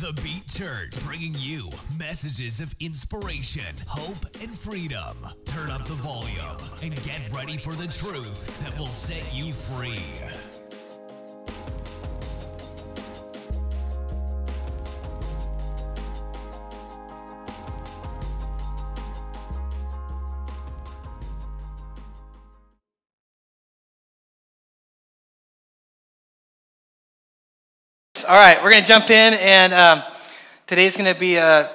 The Beat Church, bringing you messages of inspiration, hope, and freedom. Turn up the volume and get ready for the truth that will set you free. All right, we're going to jump in, and um, today's going to be a,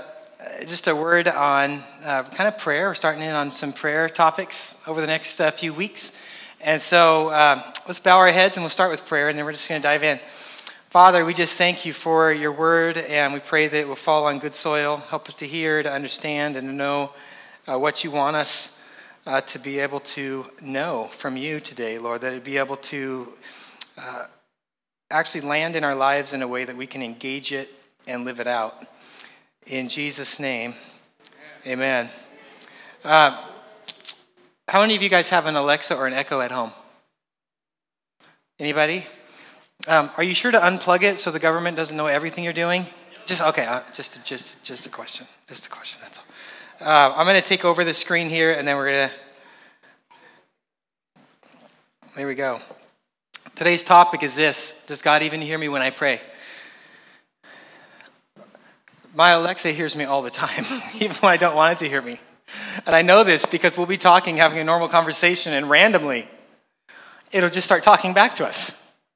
just a word on uh, kind of prayer. We're starting in on some prayer topics over the next uh, few weeks. And so um, let's bow our heads and we'll start with prayer, and then we're just going to dive in. Father, we just thank you for your word, and we pray that it will fall on good soil. Help us to hear, to understand, and to know uh, what you want us uh, to be able to know from you today, Lord, that it be able to uh, actually land in our lives in a way that we can engage it and live it out. In Jesus' name, amen. Uh, how many of you guys have an Alexa or an Echo at home? Anybody? Um, are you sure to unplug it so the government doesn't know everything you're doing? Just okay. Uh, just, just, just a question. Just a question. That's all. Uh, I'm going to take over the screen here, and then we're going to. There we go. Today's topic is this Does God even hear me when I pray? My Alexa hears me all the time, even when I don't want it to hear me. And I know this because we'll be talking, having a normal conversation, and randomly, it'll just start talking back to us.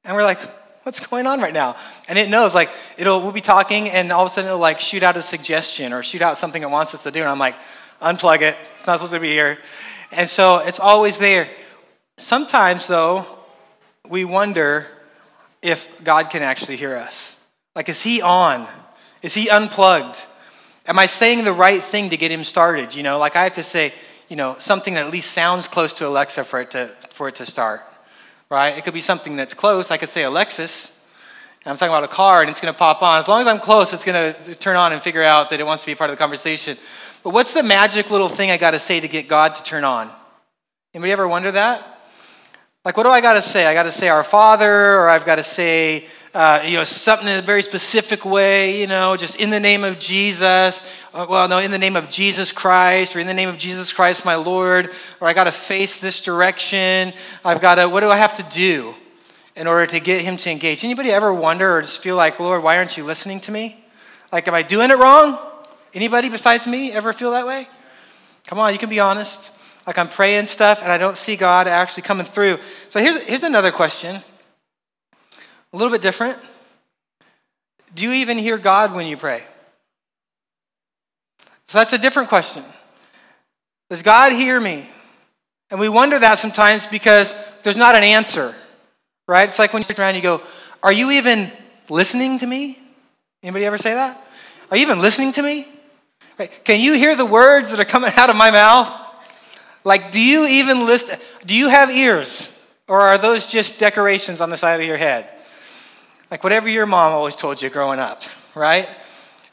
And we're like, what's going on right now? And it knows, like, it'll, we'll be talking, and all of a sudden it'll, like, shoot out a suggestion or shoot out something it wants us to do. And I'm like, unplug it. It's not supposed to be here. And so it's always there. Sometimes, though, we wonder if God can actually hear us. Like, is he on? Is he unplugged? Am I saying the right thing to get him started? You know, like I have to say, you know, something that at least sounds close to Alexa for it to, for it to start, right? It could be something that's close. I could say Alexis, I'm talking about a car, and it's going to pop on. As long as I'm close, it's going to turn on and figure out that it wants to be part of the conversation. But what's the magic little thing I got to say to get God to turn on? Anybody ever wonder that? Like, what do I got to say? I got to say our Father, or I've got to say, uh, you know, something in a very specific way, you know, just in the name of Jesus. Uh, well, no, in the name of Jesus Christ, or in the name of Jesus Christ, my Lord, or I got to face this direction. I've got to, what do I have to do in order to get him to engage? Anybody ever wonder or just feel like, Lord, why aren't you listening to me? Like, am I doing it wrong? Anybody besides me ever feel that way? Come on, you can be honest like I'm praying stuff and I don't see God actually coming through. So here's, here's another question, a little bit different. Do you even hear God when you pray? So that's a different question. Does God hear me? And we wonder that sometimes because there's not an answer, right? It's like when you sit around and you go, Are you even listening to me? Anybody ever say that? Are you even listening to me? Right? Can you hear the words that are coming out of my mouth? Like, do you even list, Do you have ears? Or are those just decorations on the side of your head? Like, whatever your mom always told you growing up, right?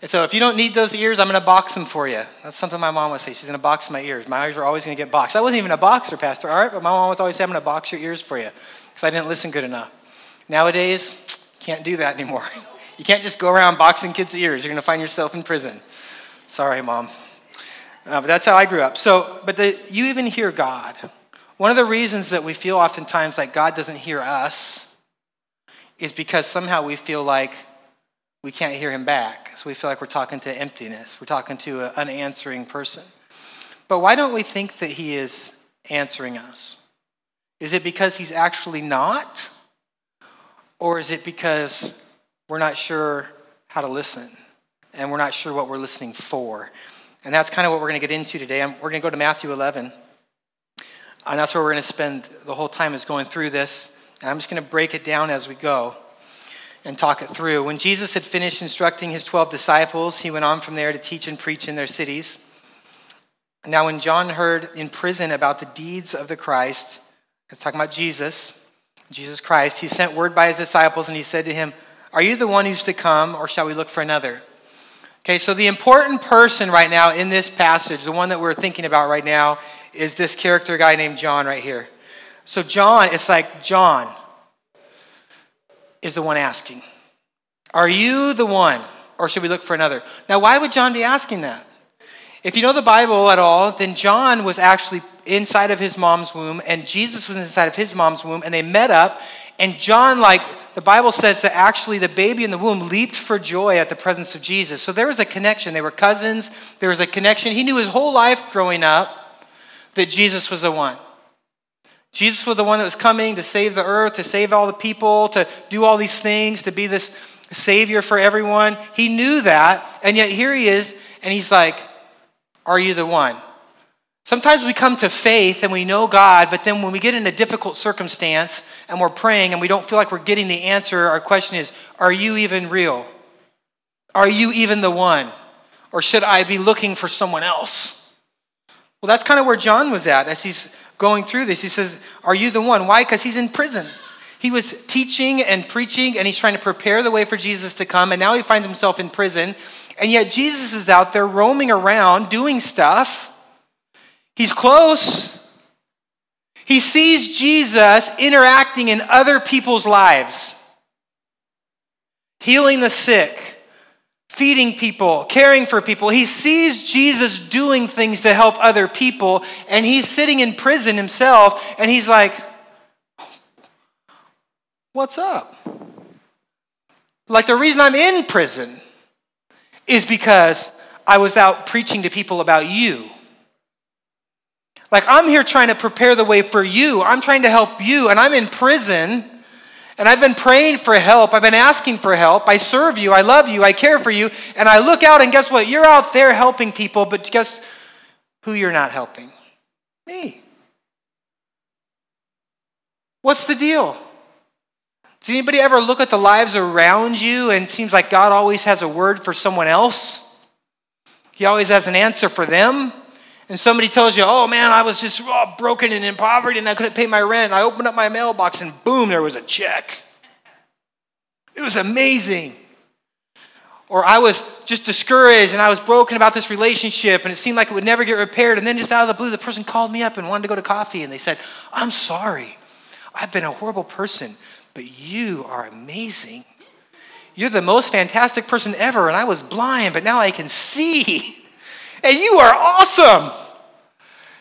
And so, if you don't need those ears, I'm going to box them for you. That's something my mom would say. She's going to box my ears. My ears are always going to get boxed. I wasn't even a boxer, Pastor, all right? But my mom would always say, I'm going to box your ears for you because I didn't listen good enough. Nowadays, can't do that anymore. You can't just go around boxing kids' ears. You're going to find yourself in prison. Sorry, mom. Uh, but that's how I grew up. So, but the, you even hear God. One of the reasons that we feel oftentimes like God doesn't hear us is because somehow we feel like we can't hear him back. So we feel like we're talking to emptiness, we're talking to an unanswering person. But why don't we think that he is answering us? Is it because he's actually not? Or is it because we're not sure how to listen and we're not sure what we're listening for? And that's kind of what we're going to get into today. We're going to go to Matthew 11. And that's where we're going to spend the whole time is going through this. And I'm just going to break it down as we go and talk it through. When Jesus had finished instructing his 12 disciples, he went on from there to teach and preach in their cities. Now, when John heard in prison about the deeds of the Christ, it's talking about Jesus, Jesus Christ, he sent word by his disciples and he said to him, Are you the one who's to come, or shall we look for another? Okay, so the important person right now in this passage, the one that we're thinking about right now, is this character guy named John right here. So, John, it's like John is the one asking, Are you the one? or should we look for another? Now, why would John be asking that? If you know the Bible at all, then John was actually inside of his mom's womb, and Jesus was inside of his mom's womb, and they met up. And John, like the Bible says, that actually the baby in the womb leaped for joy at the presence of Jesus. So there was a connection. They were cousins, there was a connection. He knew his whole life growing up that Jesus was the one. Jesus was the one that was coming to save the earth, to save all the people, to do all these things, to be this savior for everyone. He knew that, and yet here he is, and he's like, Are you the one? Sometimes we come to faith and we know God, but then when we get in a difficult circumstance and we're praying and we don't feel like we're getting the answer, our question is Are you even real? Are you even the one? Or should I be looking for someone else? Well, that's kind of where John was at as he's going through this. He says, Are you the one? Why? Because he's in prison. He was teaching and preaching and he's trying to prepare the way for Jesus to come, and now he finds himself in prison. And yet Jesus is out there roaming around doing stuff He's close. He sees Jesus interacting in other people's lives, healing the sick, feeding people, caring for people. He sees Jesus doing things to help other people, and he's sitting in prison himself, and he's like, What's up? Like, the reason I'm in prison is because I was out preaching to people about you. Like, I'm here trying to prepare the way for you. I'm trying to help you, and I'm in prison. And I've been praying for help. I've been asking for help. I serve you. I love you. I care for you. And I look out, and guess what? You're out there helping people, but guess who you're not helping? Me. What's the deal? Does anybody ever look at the lives around you and it seems like God always has a word for someone else? He always has an answer for them and somebody tells you, oh man, I was just oh, broken and in poverty and I couldn't pay my rent. I opened up my mailbox and boom, there was a check. It was amazing. Or I was just discouraged and I was broken about this relationship and it seemed like it would never get repaired. And then just out of the blue, the person called me up and wanted to go to coffee and they said, I'm sorry. I've been a horrible person, but you are amazing. You're the most fantastic person ever, and I was blind, but now I can see. and you are awesome.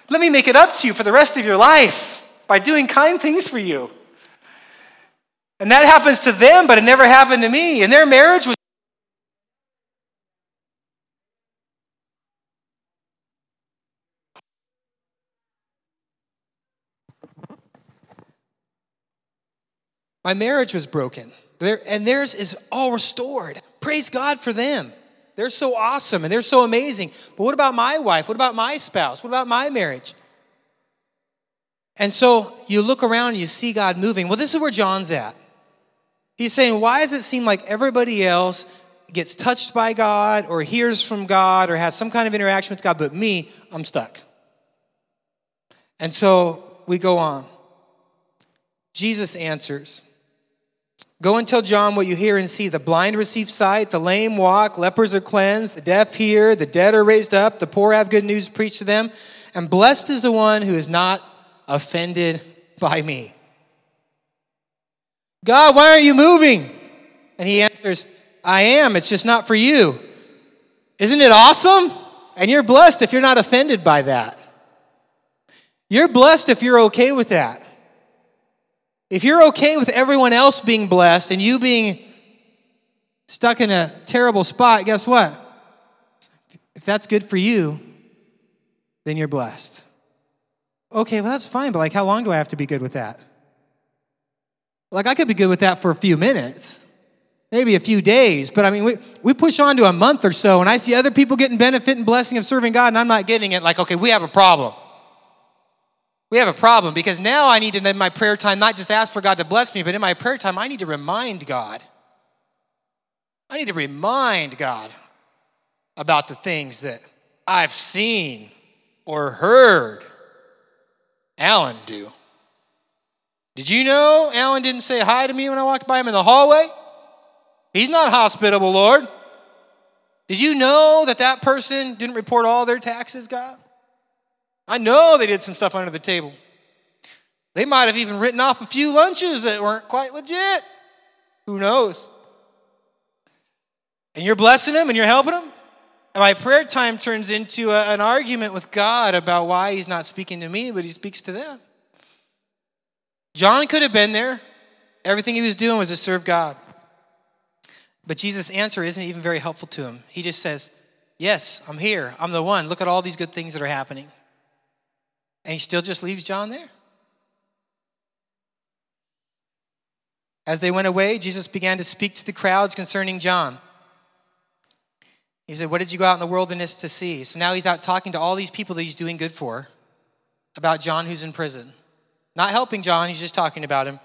Let me make it up to you for the rest of your life by doing kind things for you. And that happens to them, but it never happened to me. And their marriage was. My marriage was broken, and theirs is all restored. Praise God for them. They're so awesome and they're so amazing. But what about my wife? What about my spouse? What about my marriage? And so you look around and you see God moving. Well, this is where John's at. He's saying, Why does it seem like everybody else gets touched by God or hears from God or has some kind of interaction with God, but me, I'm stuck? And so we go on. Jesus answers. Go and tell John what you hear and see. The blind receive sight, the lame walk, lepers are cleansed, the deaf hear, the dead are raised up, the poor have good news preached to them. And blessed is the one who is not offended by me. God, why aren't you moving? And he answers, I am. It's just not for you. Isn't it awesome? And you're blessed if you're not offended by that. You're blessed if you're okay with that. If you're okay with everyone else being blessed and you being stuck in a terrible spot, guess what? If that's good for you, then you're blessed. Okay, well, that's fine, but like, how long do I have to be good with that? Like, I could be good with that for a few minutes, maybe a few days, but I mean, we, we push on to a month or so, and I see other people getting benefit and blessing of serving God, and I'm not getting it. Like, okay, we have a problem we have a problem because now I need to, in my prayer time, not just ask for God to bless me, but in my prayer time, I need to remind God. I need to remind God about the things that I've seen or heard Alan do. Did you know Alan didn't say hi to me when I walked by him in the hallway? He's not hospitable, Lord. Did you know that that person didn't report all their taxes, God? I know they did some stuff under the table. They might have even written off a few lunches that weren't quite legit. Who knows? And you're blessing them and you're helping them? And my prayer time turns into a, an argument with God about why he's not speaking to me, but he speaks to them. John could have been there. Everything he was doing was to serve God. But Jesus' answer isn't even very helpful to him. He just says, Yes, I'm here. I'm the one. Look at all these good things that are happening. And he still just leaves John there. As they went away, Jesus began to speak to the crowds concerning John. He said, What did you go out in the wilderness to see? So now he's out talking to all these people that he's doing good for about John who's in prison. Not helping John, he's just talking about him.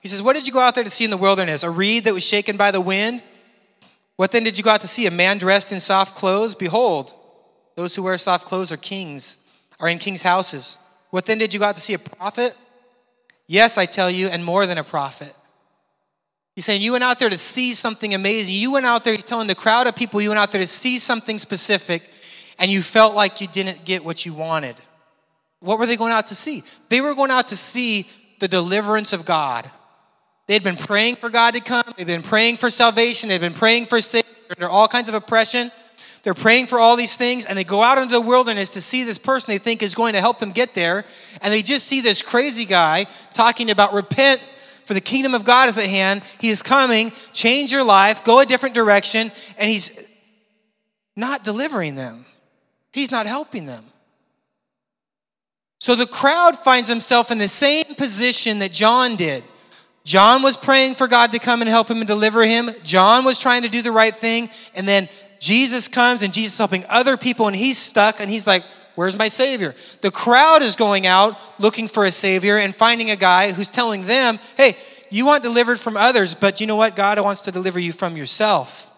He says, What did you go out there to see in the wilderness? A reed that was shaken by the wind? What then did you go out to see? A man dressed in soft clothes? Behold, those who wear soft clothes are kings, are in kings' houses. What then did you go out to see? A prophet? Yes, I tell you, and more than a prophet. He's saying you went out there to see something amazing. You went out there, he's telling the crowd of people, you went out there to see something specific, and you felt like you didn't get what you wanted. What were they going out to see? They were going out to see the deliverance of God. They'd been praying for God to come. they'd been praying for salvation. they'd been praying for safety. Under all kinds of oppression. They're praying for all these things, and they go out into the wilderness to see this person they think is going to help them get there. And they just see this crazy guy talking about repent, for the kingdom of God is at hand. He is coming, change your life, go a different direction, and he's not delivering them. He's not helping them. So the crowd finds himself in the same position that John did. John was praying for God to come and help him and deliver him. John was trying to do the right thing. And then Jesus comes and Jesus helping other people and he's stuck and he's like, Where's my Savior? The crowd is going out looking for a Savior and finding a guy who's telling them, Hey, you want delivered from others, but you know what? God wants to deliver you from yourself.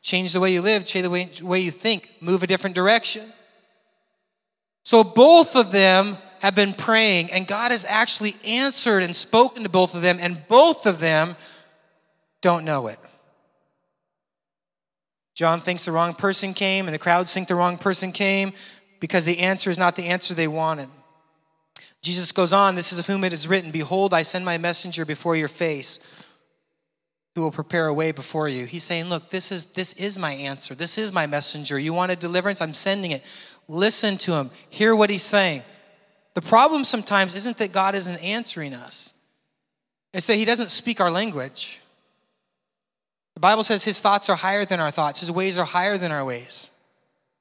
Change the way you live, change the way, way you think, move a different direction. So both of them have been praying, and God has actually answered and spoken to both of them, and both of them don't know it. John thinks the wrong person came, and the crowds think the wrong person came because the answer is not the answer they wanted. Jesus goes on, This is of whom it is written, Behold, I send my messenger before your face who will prepare a way before you. He's saying, Look, this is, this is my answer. This is my messenger. You want a deliverance? I'm sending it. Listen to him, hear what he's saying. The problem sometimes isn't that God isn't answering us, it's that He doesn't speak our language. The Bible says His thoughts are higher than our thoughts, His ways are higher than our ways,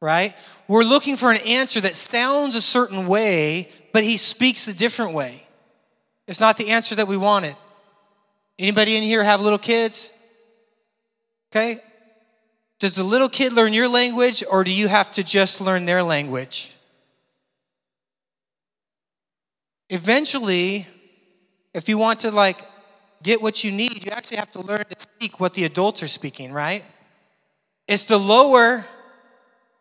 right? We're looking for an answer that sounds a certain way, but He speaks a different way. It's not the answer that we wanted. Anybody in here have little kids? Okay? Does the little kid learn your language or do you have to just learn their language? eventually, if you want to like get what you need, you actually have to learn to speak what the adults are speaking, right? It's the lower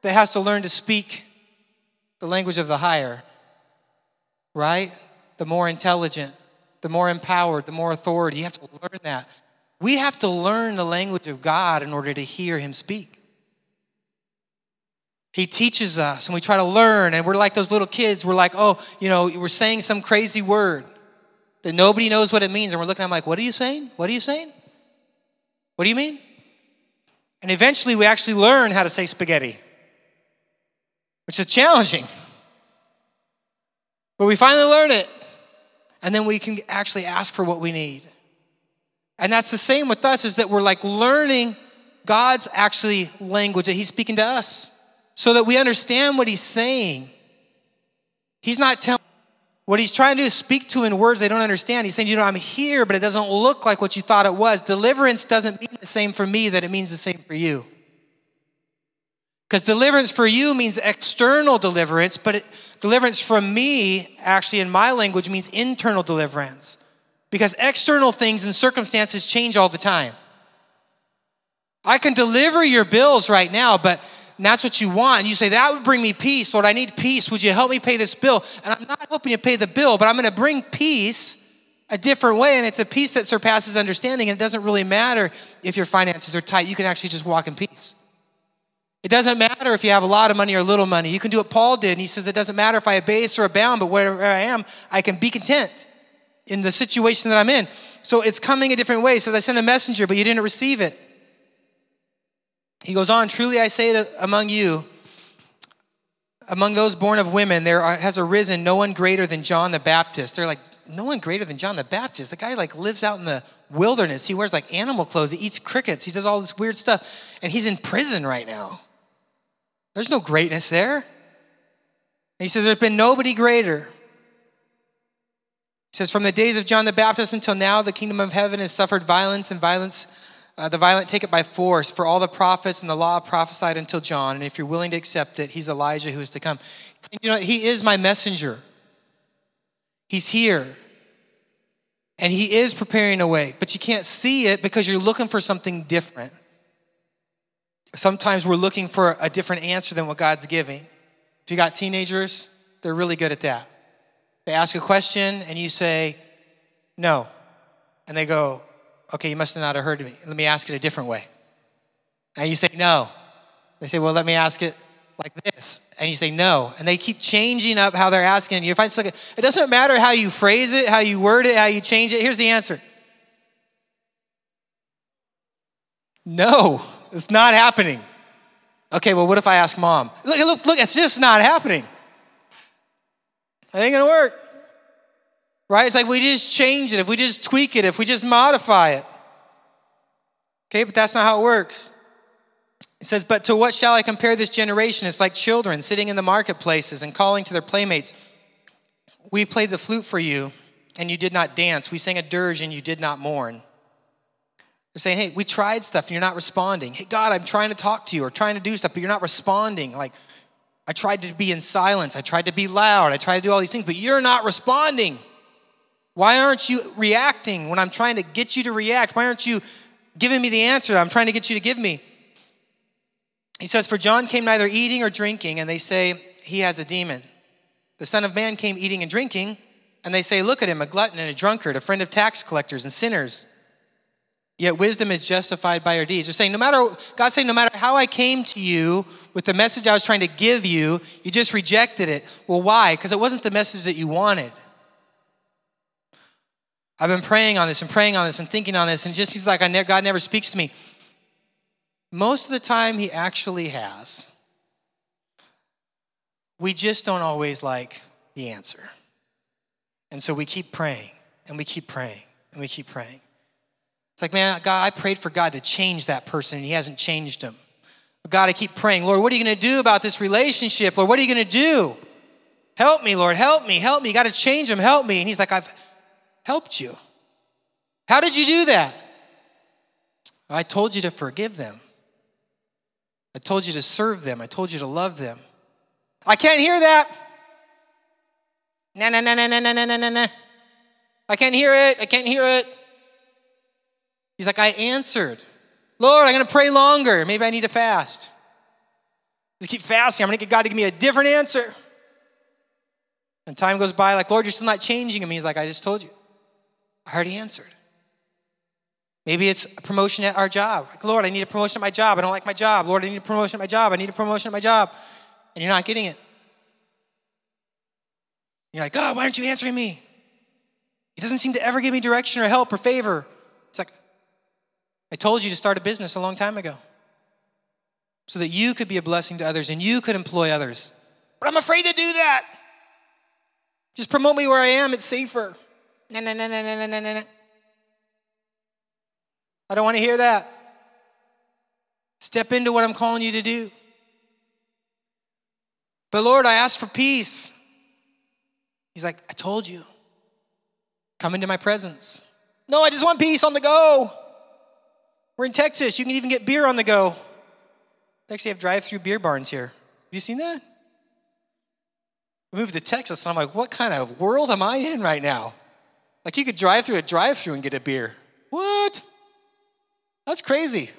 that has to learn to speak the language of the higher, right? The more intelligent, the more empowered, the more authority. You have to learn that. We have to learn the language of God in order to hear Him speak. He teaches us and we try to learn, and we're like those little kids. We're like, oh, you know, we're saying some crazy word that nobody knows what it means. And we're looking at them like, what are you saying? What are you saying? What do you mean? And eventually we actually learn how to say spaghetti, which is challenging. But we finally learn it, and then we can actually ask for what we need. And that's the same with us, is that we're like learning God's actually language that He's speaking to us so that we understand what he's saying. He's not telling what he's trying to do is speak to in words they don't understand. He's saying, you know, I'm here, but it doesn't look like what you thought it was. Deliverance doesn't mean the same for me that it means the same for you. Because deliverance for you means external deliverance, but it, deliverance from me, actually in my language, means internal deliverance. Because external things and circumstances change all the time. I can deliver your bills right now, but that's what you want. And you say, That would bring me peace. Lord, I need peace. Would you help me pay this bill? And I'm not helping you pay the bill, but I'm going to bring peace a different way. And it's a peace that surpasses understanding. And it doesn't really matter if your finances are tight. You can actually just walk in peace. It doesn't matter if you have a lot of money or little money. You can do what Paul did. And he says, It doesn't matter if I abase or abound, but wherever I am, I can be content in the situation that I'm in. So it's coming a different way. He says, I sent a messenger, but you didn't receive it. He goes on, Truly I say to, among you, among those born of women, there has arisen no one greater than John the Baptist. They're like, no one greater than John the Baptist. The guy like lives out in the wilderness. He wears like animal clothes. He eats crickets. He does all this weird stuff. And he's in prison right now. There's no greatness there. And he says, There's been nobody greater. He says, From the days of John the Baptist until now, the kingdom of heaven has suffered violence, and violence, uh, the violent take it by force. For all the prophets and the law prophesied until John. And if you're willing to accept it, he's Elijah who is to come. You know, he is my messenger. He's here. And he is preparing a way, but you can't see it because you're looking for something different. Sometimes we're looking for a different answer than what God's giving. If you got teenagers, they're really good at that. They ask a question and you say, no. And they go, okay, you must have not have heard me. Let me ask it a different way. And you say, no. They say, well, let me ask it like this. And you say, no. And they keep changing up how they're asking. You find it doesn't matter how you phrase it, how you word it, how you change it. Here's the answer no. It's not happening. Okay, well, what if I ask mom? Look, look, look, it's just not happening. It ain't gonna work. Right? It's like we just change it, if we just tweak it, if we just modify it. Okay, but that's not how it works. It says, But to what shall I compare this generation? It's like children sitting in the marketplaces and calling to their playmates. We played the flute for you, and you did not dance. We sang a dirge, and you did not mourn. They're saying, hey, we tried stuff and you're not responding. Hey, God, I'm trying to talk to you or trying to do stuff, but you're not responding. Like, I tried to be in silence. I tried to be loud. I tried to do all these things, but you're not responding. Why aren't you reacting when I'm trying to get you to react? Why aren't you giving me the answer I'm trying to get you to give me? He says, For John came neither eating or drinking, and they say he has a demon. The Son of Man came eating and drinking, and they say, Look at him, a glutton and a drunkard, a friend of tax collectors and sinners. Yet wisdom is justified by her deeds. They're saying, no matter, God's saying, no matter how I came to you with the message I was trying to give you, you just rejected it. Well, why? Because it wasn't the message that you wanted. I've been praying on this and praying on this and thinking on this, and it just seems like ne- God never speaks to me. Most of the time, He actually has. We just don't always like the answer. And so we keep praying and we keep praying and we keep praying. It's like, man, God, I prayed for God to change that person, and He hasn't changed him. But God, I keep praying, Lord, what are you going to do about this relationship? Lord, what are you going to do? Help me, Lord, help me, help me. You got to change him, help me. And He's like, I've helped you. How did you do that? I told you to forgive them. I told you to serve them. I told you to love them. I can't hear that. No, no, no, no, no, no, no, no, no. I can't hear it. I can't hear it. He's like, I answered. Lord, I'm going to pray longer. Maybe I need to fast. Just keep fasting. I'm going to get God to give me a different answer. And time goes by, like, Lord, you're still not changing him. He's like, I just told you. I already answered. Maybe it's a promotion at our job. Like, Lord, I need a promotion at my job. I don't like my job. Lord, I need a promotion at my job. I need a promotion at my job. And you're not getting it. You're like, God, why aren't you answering me? He doesn't seem to ever give me direction or help or favor. It's like, I told you to start a business a long time ago so that you could be a blessing to others and you could employ others. But I'm afraid to do that. Just promote me where I am, it's safer. No, no, no, no, no, no, no, no. I don't want to hear that. Step into what I'm calling you to do. But Lord, I ask for peace. He's like, I told you. Come into my presence. No, I just want peace on the go. We're in Texas. You can even get beer on the go. They actually have drive through beer barns here. Have you seen that? We moved to Texas, and I'm like, what kind of world am I in right now? Like, you could drive through a drive through and get a beer. What? That's crazy.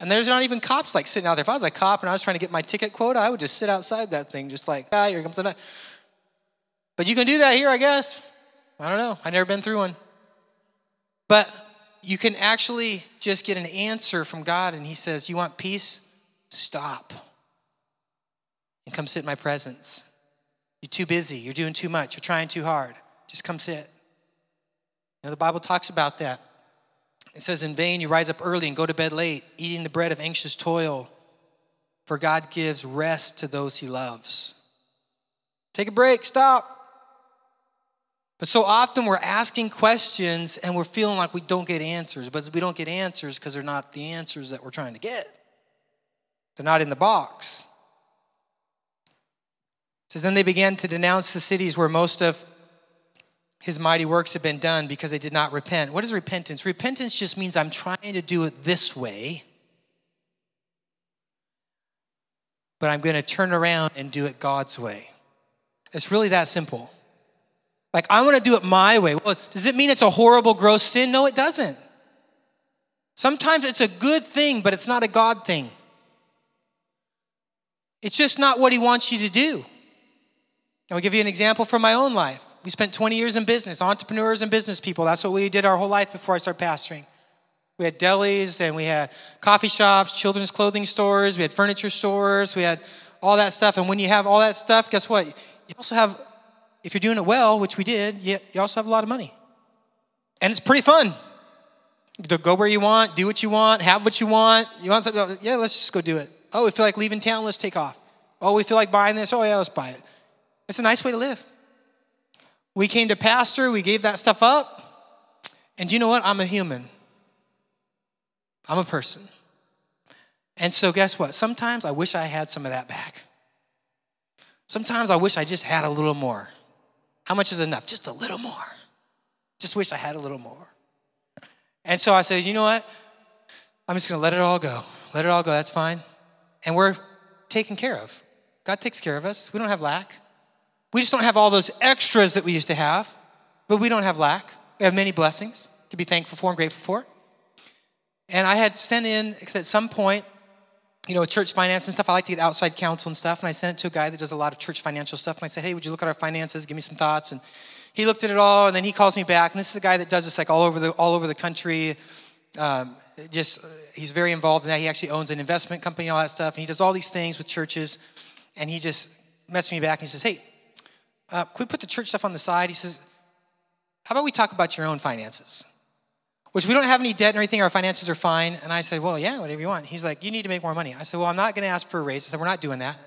And there's not even cops like sitting out there. If I was a cop and I was trying to get my ticket quota, I would just sit outside that thing, just like, ah, here comes the night. But you can do that here, I guess. I don't know. I've never been through one. But you can actually just get an answer from God, and He says, You want peace? Stop and come sit in my presence. You're too busy. You're doing too much. You're trying too hard. Just come sit. The Bible talks about that. It says, In vain you rise up early and go to bed late, eating the bread of anxious toil, for God gives rest to those he loves. Take a break, stop. But so often we're asking questions and we're feeling like we don't get answers. But we don't get answers because they're not the answers that we're trying to get, they're not in the box. It says, Then they began to denounce the cities where most of his mighty works have been done because they did not repent. What is repentance? Repentance just means I'm trying to do it this way, but I'm going to turn around and do it God's way. It's really that simple. Like, I want to do it my way. Well, does it mean it's a horrible, gross sin? No, it doesn't. Sometimes it's a good thing, but it's not a God thing. It's just not what He wants you to do. I'll give you an example from my own life. We spent 20 years in business, entrepreneurs and business people. That's what we did our whole life before I started pastoring. We had delis and we had coffee shops, children's clothing stores, we had furniture stores, we had all that stuff. And when you have all that stuff, guess what? You also have, if you're doing it well, which we did, you, also have a lot of money. And it's pretty fun. To go where you want, do what you want, have what you want. You want something? Yeah, let's just go do it. Oh, we feel like leaving town, let's take off. Oh, we feel like buying this. Oh, yeah, let's buy it. It's a nice way to live. We came to pastor, we gave that stuff up. And you know what? I'm a human, I'm a person. And so, guess what? Sometimes I wish I had some of that back. Sometimes I wish I just had a little more. How much is enough? Just a little more. Just wish I had a little more. And so I said, you know what? I'm just going to let it all go. Let it all go. That's fine. And we're taken care of. God takes care of us. We don't have lack. We just don't have all those extras that we used to have, but we don't have lack. We have many blessings to be thankful for and grateful for. And I had sent in, because at some point, you know, church finance and stuff, I like to get outside counsel and stuff. And I sent it to a guy that does a lot of church financial stuff. And I said, hey, would you look at our finances, give me some thoughts? And he looked at it all, and then he calls me back. And this is a guy that does this like all over the, all over the country. Um, just, he's very involved in that. He actually owns an investment company and all that stuff. And he does all these things with churches. And he just messaged me back and he says, hey, uh, can we put the church stuff on the side? He says, How about we talk about your own finances? Which we don't have any debt or anything, our finances are fine. And I said, Well, yeah, whatever you want. He's like, You need to make more money. I said, Well, I'm not going to ask for a raise. I said, We're not doing that.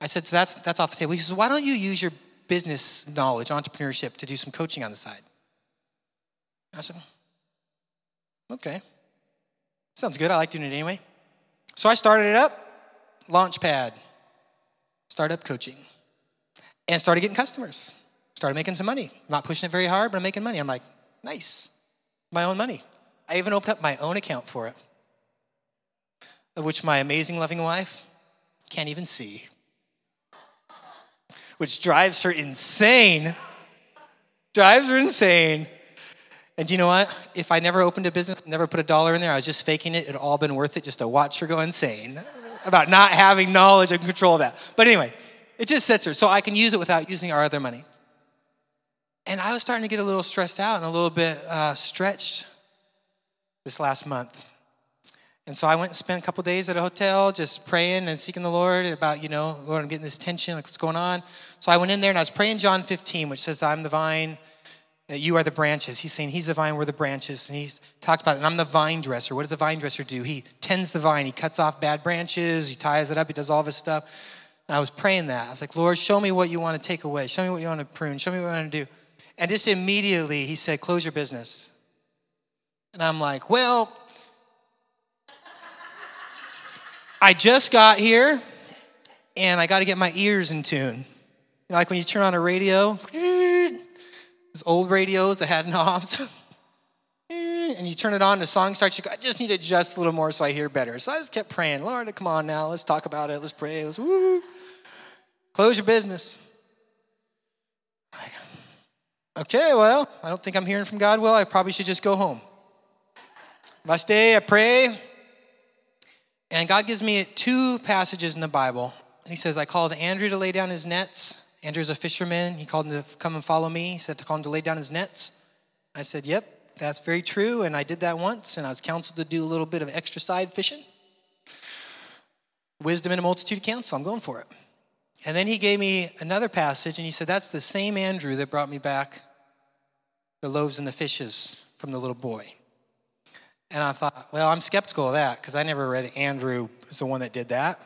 I said, So that's, that's off the table. He says, Why don't you use your business knowledge, entrepreneurship, to do some coaching on the side? I said, Okay. Sounds good. I like doing it anyway. So I started it up, Launchpad, startup coaching and started getting customers. Started making some money. Not pushing it very hard, but I'm making money. I'm like, nice. My own money. I even opened up my own account for it, of which my amazing, loving wife can't even see, which drives her insane. Drives her insane. And you know what? If I never opened a business, never put a dollar in there, I was just faking it, it'd all been worth it just to watch her go insane about not having knowledge and control of that. But anyway, it just sits there. So I can use it without using our other money. And I was starting to get a little stressed out and a little bit uh, stretched this last month. And so I went and spent a couple days at a hotel just praying and seeking the Lord about, you know, Lord, I'm getting this tension, like what's going on. So I went in there and I was praying John 15, which says, I'm the vine, that you are the branches. He's saying he's the vine, we're the branches. And he's talked about. And I'm the vine dresser. What does a vine dresser do? He tends the vine. He cuts off bad branches, he ties it up, he does all this stuff. And I was praying that. I was like, Lord, show me what you want to take away. Show me what you want to prune. Show me what you want to do. And just immediately he said, close your business. And I'm like, well, I just got here and I got to get my ears in tune. You know, like when you turn on a radio, those old radios that had knobs, and you turn it on, the song starts, you go, I just need to adjust a little more so I hear better. So I just kept praying, Lord, come on now, let's talk about it, let's pray, let's woo. Close your business. Okay, well, I don't think I'm hearing from God well. I probably should just go home. If I stay, I pray. And God gives me two passages in the Bible. He says, I called Andrew to lay down his nets. Andrew's a fisherman. He called him to come and follow me. He said to call him to lay down his nets. I said, Yep, that's very true. And I did that once, and I was counseled to do a little bit of extra side fishing. Wisdom in a multitude of counts, so I'm going for it. And then he gave me another passage, and he said, That's the same Andrew that brought me back the loaves and the fishes from the little boy. And I thought, well, I'm skeptical of that because I never read Andrew is the one that did that.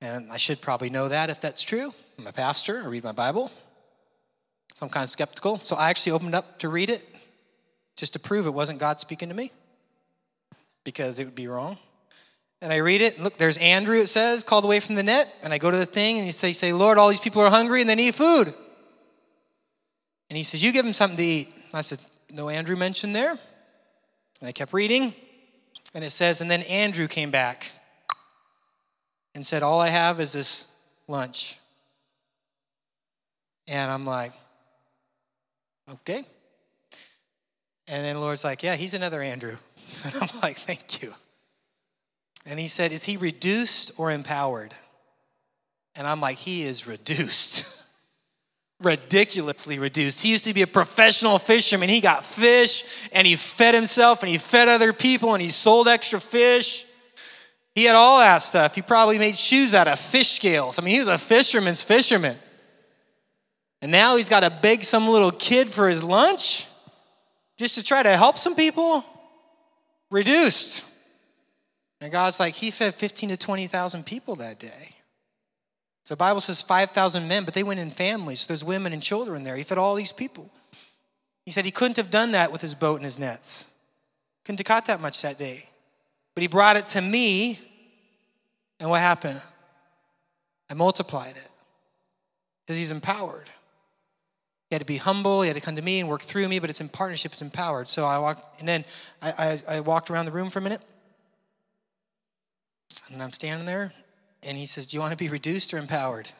And I should probably know that if that's true. I'm a pastor, I read my Bible. So I'm kind of skeptical. So I actually opened up to read it just to prove it wasn't God speaking to me because it would be wrong. And I read it, and look, there's Andrew, it says, called away from the net. And I go to the thing, and he say, say, Lord, all these people are hungry and they need food. And he says, You give them something to eat. I said, No Andrew mentioned there. And I kept reading, and it says, And then Andrew came back and said, All I have is this lunch. And I'm like, Okay. And then the Lord's like, Yeah, he's another Andrew. And I'm like, Thank you. And he said, Is he reduced or empowered? And I'm like, He is reduced. Ridiculously reduced. He used to be a professional fisherman. He got fish and he fed himself and he fed other people and he sold extra fish. He had all that stuff. He probably made shoes out of fish scales. I mean, he was a fisherman's fisherman. And now he's got to beg some little kid for his lunch just to try to help some people. Reduced. And God's like, He fed 15 to 20,000 people that day. So the Bible says 5,000 men, but they went in families. So there's women and children there. He fed all these people. He said he couldn't have done that with his boat and his nets. Couldn't have caught that much that day. But he brought it to me, and what happened? I multiplied it because he's empowered. He had to be humble. He had to come to me and work through me, but it's in partnership. It's empowered. So I walked, and then I, I, I walked around the room for a minute, and I'm standing there, and he says, "Do you want to be reduced or empowered?"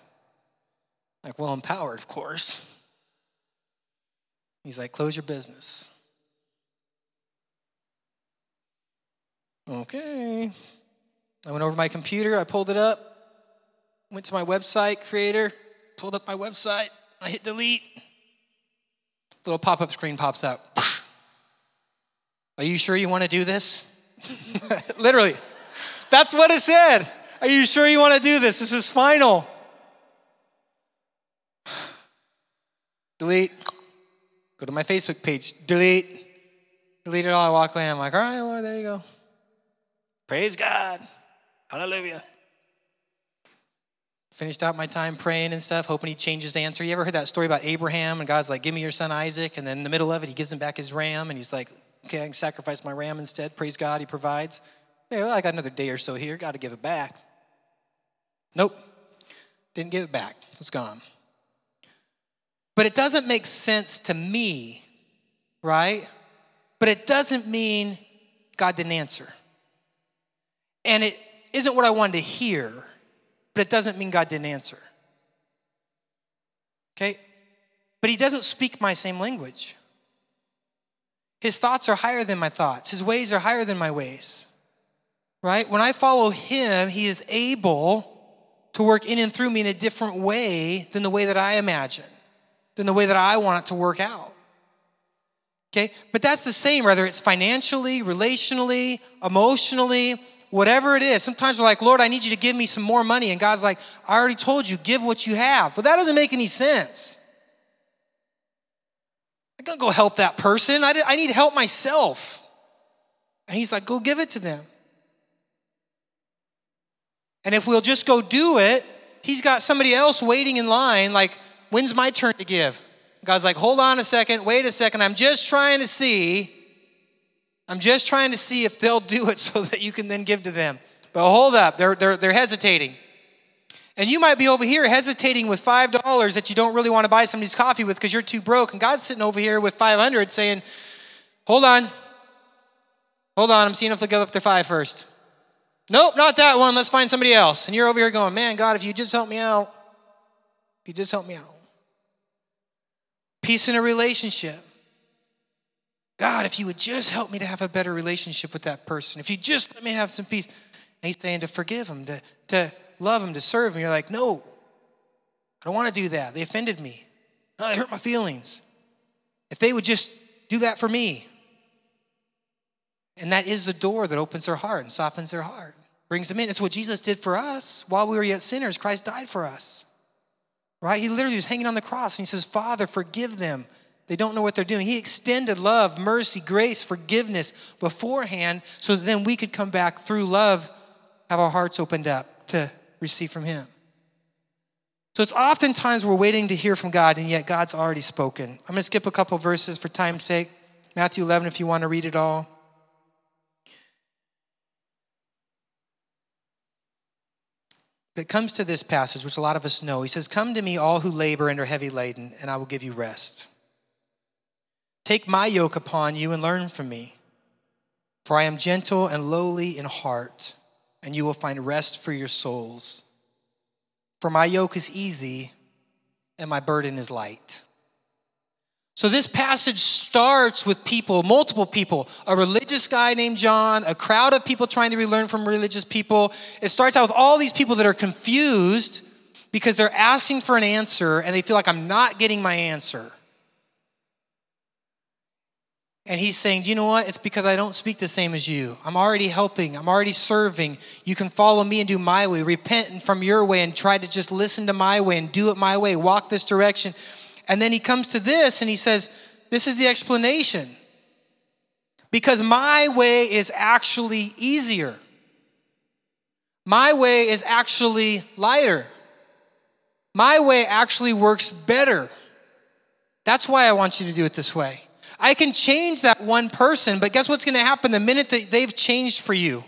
I'm like, well, empowered, of course. He's like, "Close your business." Okay. I went over to my computer. I pulled it up. Went to my website creator. Pulled up my website. I hit delete little pop up screen pops up. Are you sure you want to do this? Literally. That's what it said. Are you sure you want to do this? This is final. Delete. Go to my Facebook page. Delete. Delete it all. I walk away and I'm like, all right, Lord, there you go. Praise God. Hallelujah. Finished out my time praying and stuff, hoping he'd change his answer. You ever heard that story about Abraham and God's like, give me your son Isaac? And then in the middle of it, he gives him back his ram and he's like, okay, I can sacrifice my ram instead. Praise God, he provides. Hey, well, I got another day or so here, got to give it back. Nope, didn't give it back. It's gone. But it doesn't make sense to me, right? But it doesn't mean God didn't answer. And it isn't what I wanted to hear but it doesn't mean God didn't answer. Okay? But he doesn't speak my same language. His thoughts are higher than my thoughts, his ways are higher than my ways. Right? When I follow him, he is able to work in and through me in a different way than the way that I imagine, than the way that I want it to work out. Okay? But that's the same, whether it's financially, relationally, emotionally, whatever it is. Sometimes we're like, Lord, I need you to give me some more money. And God's like, I already told you, give what you have. Well, that doesn't make any sense. I gotta go help that person. I, I need help myself. And he's like, go give it to them. And if we'll just go do it, he's got somebody else waiting in line, like, when's my turn to give? God's like, hold on a second, wait a second, I'm just trying to see I'm just trying to see if they'll do it so that you can then give to them. But hold up, they're, they're, they're hesitating. And you might be over here hesitating with $5 that you don't really want to buy somebody's coffee with because you're too broke. And God's sitting over here with 500 saying, hold on. Hold on, I'm seeing if they'll give up their five first. Nope, not that one. Let's find somebody else. And you're over here going, man, God, if you just help me out, if you just help me out. Peace in a relationship. God, if you would just help me to have a better relationship with that person, if you just let me have some peace. And he's saying to forgive them, to, to love them, to serve them. You're like, no, I don't want to do that. They offended me. No, they hurt my feelings. If they would just do that for me. And that is the door that opens their heart and softens their heart, brings them in. It's what Jesus did for us. While we were yet sinners, Christ died for us. Right? He literally was hanging on the cross and he says, Father, forgive them They don't know what they're doing. He extended love, mercy, grace, forgiveness beforehand so that then we could come back through love, have our hearts opened up to receive from Him. So it's oftentimes we're waiting to hear from God, and yet God's already spoken. I'm going to skip a couple verses for time's sake. Matthew 11, if you want to read it all. It comes to this passage, which a lot of us know. He says, Come to me, all who labor and are heavy laden, and I will give you rest. Take my yoke upon you and learn from me, for I am gentle and lowly in heart, and you will find rest for your souls. For my yoke is easy and my burden is light. So, this passage starts with people, multiple people, a religious guy named John, a crowd of people trying to relearn from religious people. It starts out with all these people that are confused because they're asking for an answer and they feel like I'm not getting my answer. And he's saying, Do you know what? It's because I don't speak the same as you. I'm already helping, I'm already serving. You can follow me and do my way. Repent from your way and try to just listen to my way and do it my way. Walk this direction. And then he comes to this and he says, This is the explanation. Because my way is actually easier. My way is actually lighter. My way actually works better. That's why I want you to do it this way. I can change that one person, but guess what's going to happen the minute that they've changed for you?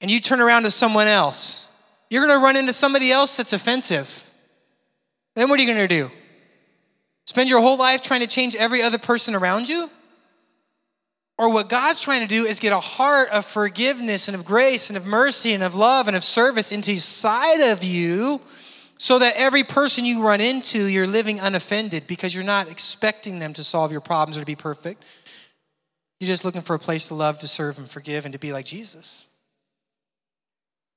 And you turn around to someone else, you're going to run into somebody else that's offensive. Then what are you going to do? Spend your whole life trying to change every other person around you? Or what God's trying to do is get a heart of forgiveness and of grace and of mercy and of love and of service into side of you so that every person you run into, you're living unoffended because you're not expecting them to solve your problems or to be perfect. You're just looking for a place to love, to serve, and forgive, and to be like Jesus.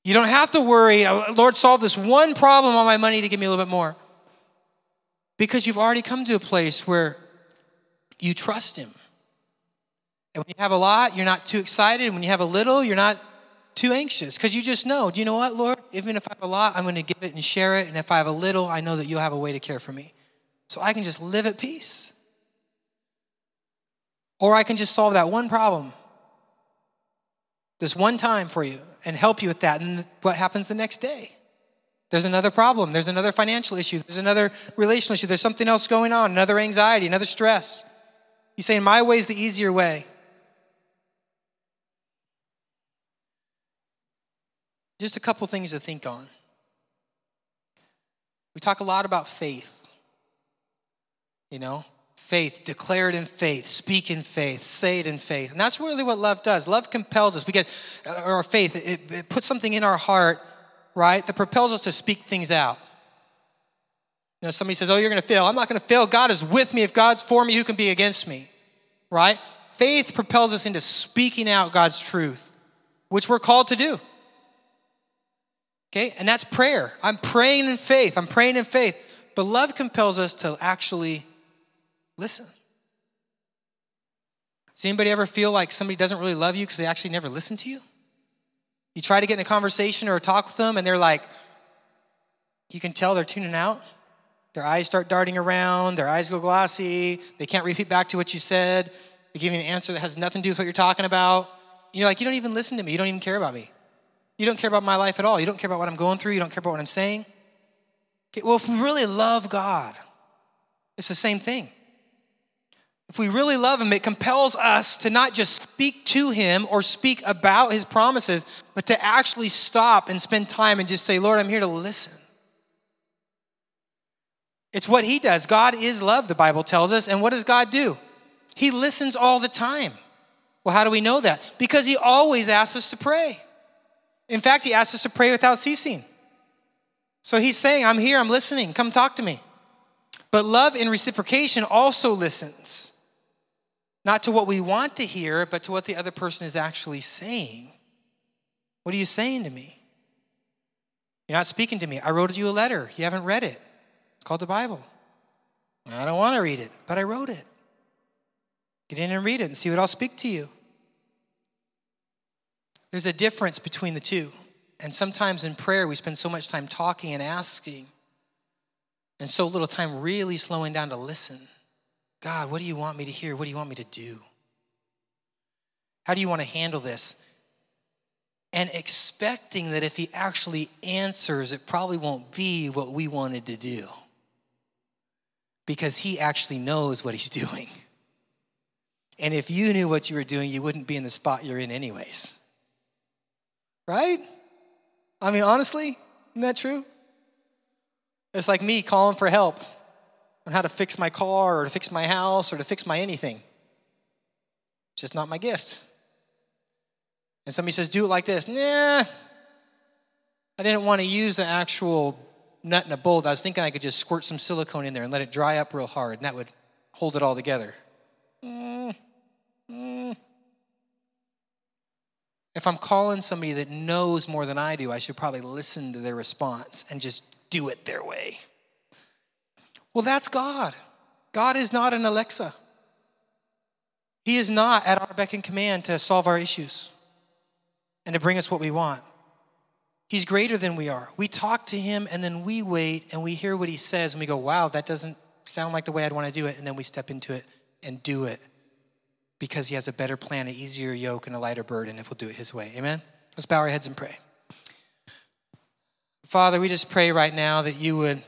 You don't have to worry, oh, Lord, solve this one problem on my money to give me a little bit more. Because you've already come to a place where you trust Him. And when you have a lot, you're not too excited. When you have a little, you're not too anxious because you just know, do you know what, Lord? Even if I have a lot, I'm going to give it and share it. And if I have a little, I know that you'll have a way to care for me. So I can just live at peace. Or I can just solve that one problem this one time for you and help you with that. And what happens the next day? There's another problem. There's another financial issue. There's another relational issue. There's something else going on, another anxiety, another stress. He's saying, My way is the easier way. Just a couple things to think on. We talk a lot about faith. You know, faith, declare it in faith, speak in faith, say it in faith. And that's really what love does. Love compels us. We get uh, our faith, it, it puts something in our heart right, that propels us to speak things out. You know, somebody says, Oh, you're going to fail. I'm not going to fail. God is with me. If God's for me, who can be against me? Right? Faith propels us into speaking out God's truth, which we're called to do. Okay? And that's prayer. I'm praying in faith. I'm praying in faith. But love compels us to actually listen. Does anybody ever feel like somebody doesn't really love you because they actually never listen to you? You try to get in a conversation or talk with them, and they're like, you can tell they're tuning out. Their eyes start darting around, their eyes go glossy, they can't repeat back to what you said. They give you an answer that has nothing to do with what you're talking about. And you're like, you don't even listen to me, you don't even care about me. You don't care about my life at all. You don't care about what I'm going through, you don't care about what I'm saying. Okay, well, if we really love God, it's the same thing. If we really love Him, it compels us to not just speak to Him or speak about His promises, but to actually stop and spend time and just say, Lord, I'm here to listen. It's what He does. God is love, the Bible tells us. And what does God do? He listens all the time. Well, how do we know that? Because He always asks us to pray. In fact, He asks us to pray without ceasing. So He's saying, I'm here, I'm listening, come talk to me. But love in reciprocation also listens not to what we want to hear, but to what the other person is actually saying. What are you saying to me? You're not speaking to me. I wrote you a letter. You haven't read it. It's called the Bible. I don't want to read it, but I wrote it. Get in and read it and see what I'll speak to you. There's a difference between the two. And sometimes in prayer, we spend so much time talking and asking, and so little time really slowing down to listen. God, what do you want me to hear? What do you want me to do? How do you want to handle this? And expecting that if he actually answers, it probably won't be what we wanted to do because he actually knows what he's doing. And if you knew what you were doing, you wouldn't be in the spot you're in, anyways. Right? I mean, honestly, isn't that true? It's like me calling for help on how to fix my car or to fix my house or to fix my anything. It's just not my gift. And somebody says, do it like this. Nah, I didn't want to use the actual nut and a bolt. I was thinking I could just squirt some silicone in there and let it dry up real hard, and that would hold it all together. Mm, mm. If I'm calling somebody that knows more than I do, I should probably listen to their response and just do it their way. Well, that's God. God is not an Alexa. He is not at our beck and command to solve our issues and to bring us what we want. He's greater than we are. We talk to him and then we wait and we hear what he says and we go, wow, that doesn't sound like the way I'd want to do it. And then we step into it and do it because he has a better plan, an easier yoke, and a lighter burden if we'll do it his way. Amen? Let's bow our heads and pray. Father, we just pray right now that you would,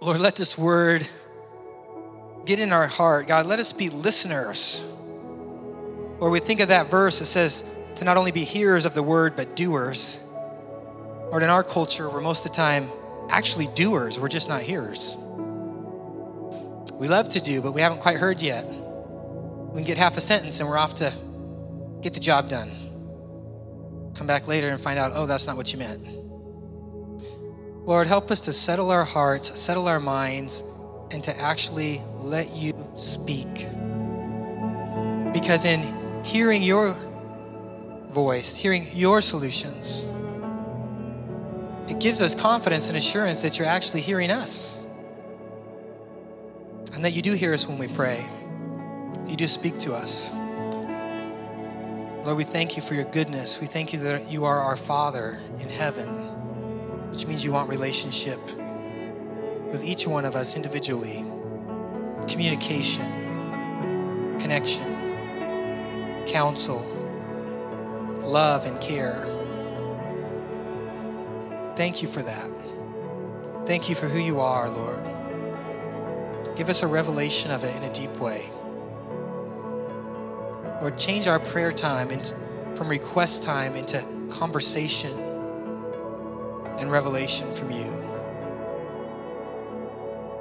Lord, let this word get in our heart. God, let us be listeners. Lord, we think of that verse that says to not only be hearers of the word, but doers. Lord, in our culture, we're most of the time actually doers, we're just not hearers. We love to do, but we haven't quite heard yet. We can get half a sentence and we're off to get the job done. Come back later and find out, oh, that's not what you meant. Lord, help us to settle our hearts, settle our minds, and to actually let you speak. Because in hearing your voice, hearing your solutions, it gives us confidence and assurance that you're actually hearing us and that you do hear us when we pray. You do speak to us. Lord, we thank you for your goodness. We thank you that you are our Father in heaven, which means you want relationship with each one of us individually, communication, connection, counsel, love, and care. Thank you for that. Thank you for who you are, Lord. Give us a revelation of it in a deep way. Lord, change our prayer time into, from request time into conversation and revelation from you.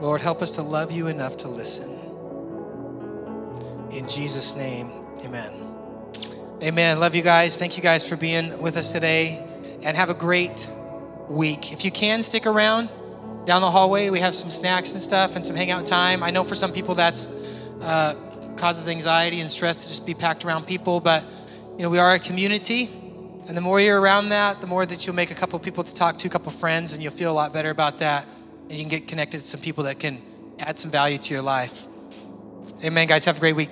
Lord, help us to love you enough to listen. In Jesus' name, amen. Amen. Love you guys. Thank you guys for being with us today. And have a great week. If you can stick around down the hallway, we have some snacks and stuff and some hangout time. I know for some people that's uh, causes anxiety and stress to just be packed around people, but you know we are a community, and the more you're around that, the more that you'll make a couple people to talk to, a couple friends, and you'll feel a lot better about that, and you can get connected to some people that can add some value to your life. Amen, guys. Have a great week.